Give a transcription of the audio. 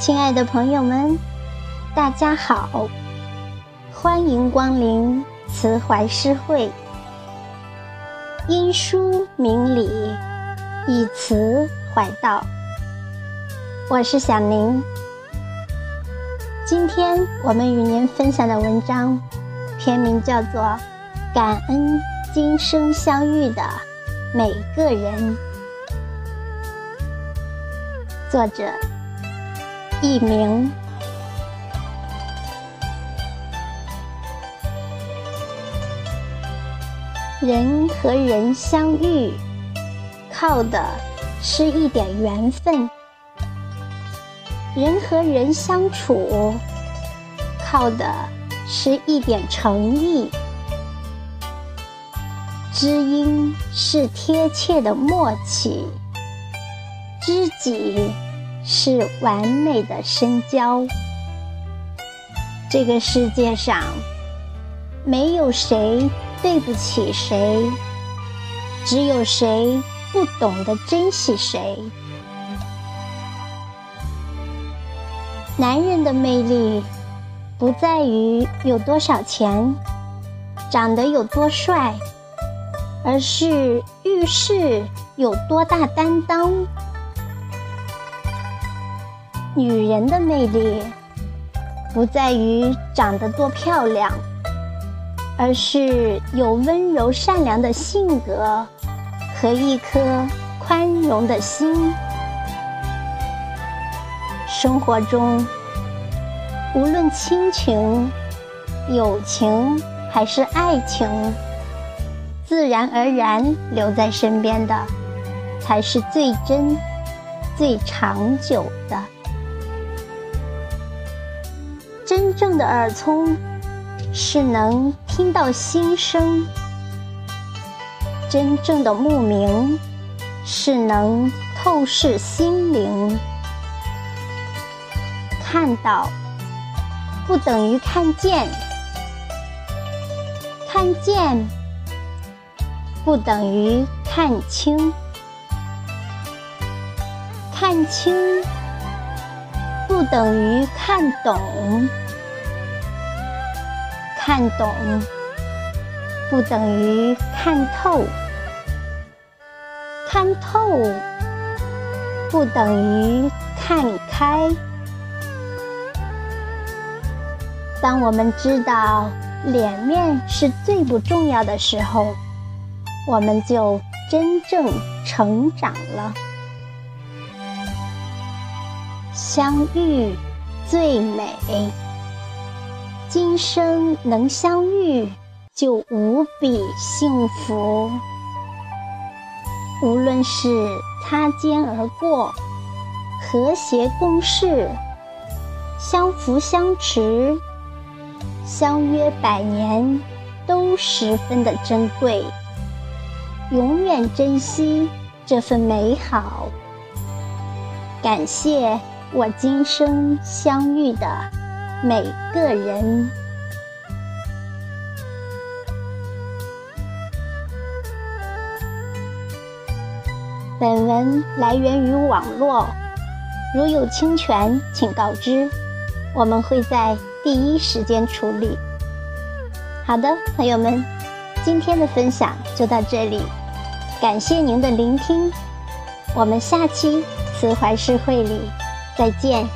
亲爱的朋友们，大家好，欢迎光临慈怀诗会。因书明理，以词怀道。我是小宁。今天我们与您分享的文章，篇名叫做《感恩今生相遇的每个人》，作者。佚名。人和人相遇，靠的是一点缘分；人和人相处，靠的是一点诚意。知音是贴切的默契，知己。是完美的深交。这个世界上，没有谁对不起谁，只有谁不懂得珍惜谁。男人的魅力，不在于有多少钱，长得有多帅，而是遇事有多大担当。女人的魅力，不在于长得多漂亮，而是有温柔善良的性格和一颗宽容的心。生活中，无论亲情、友情还是爱情，自然而然留在身边的，才是最真、最长久的。真正的耳聪是能听到心声，真正的目明是能透视心灵。看到不等于看见，看见不等于看清，看清。不等于看懂，看懂不等于看透，看透不等于看开。当我们知道脸面是最不重要的时候，我们就真正成长了。相遇最美，今生能相遇就无比幸福。无论是擦肩而过、和谐共事、相扶相持、相约百年，都十分的珍贵。永远珍惜这份美好，感谢。我今生相遇的每个人。本文来源于网络，如有侵权，请告知，我们会在第一时间处理。好的，朋友们，今天的分享就到这里，感谢您的聆听，我们下期慈怀诗会里。再见。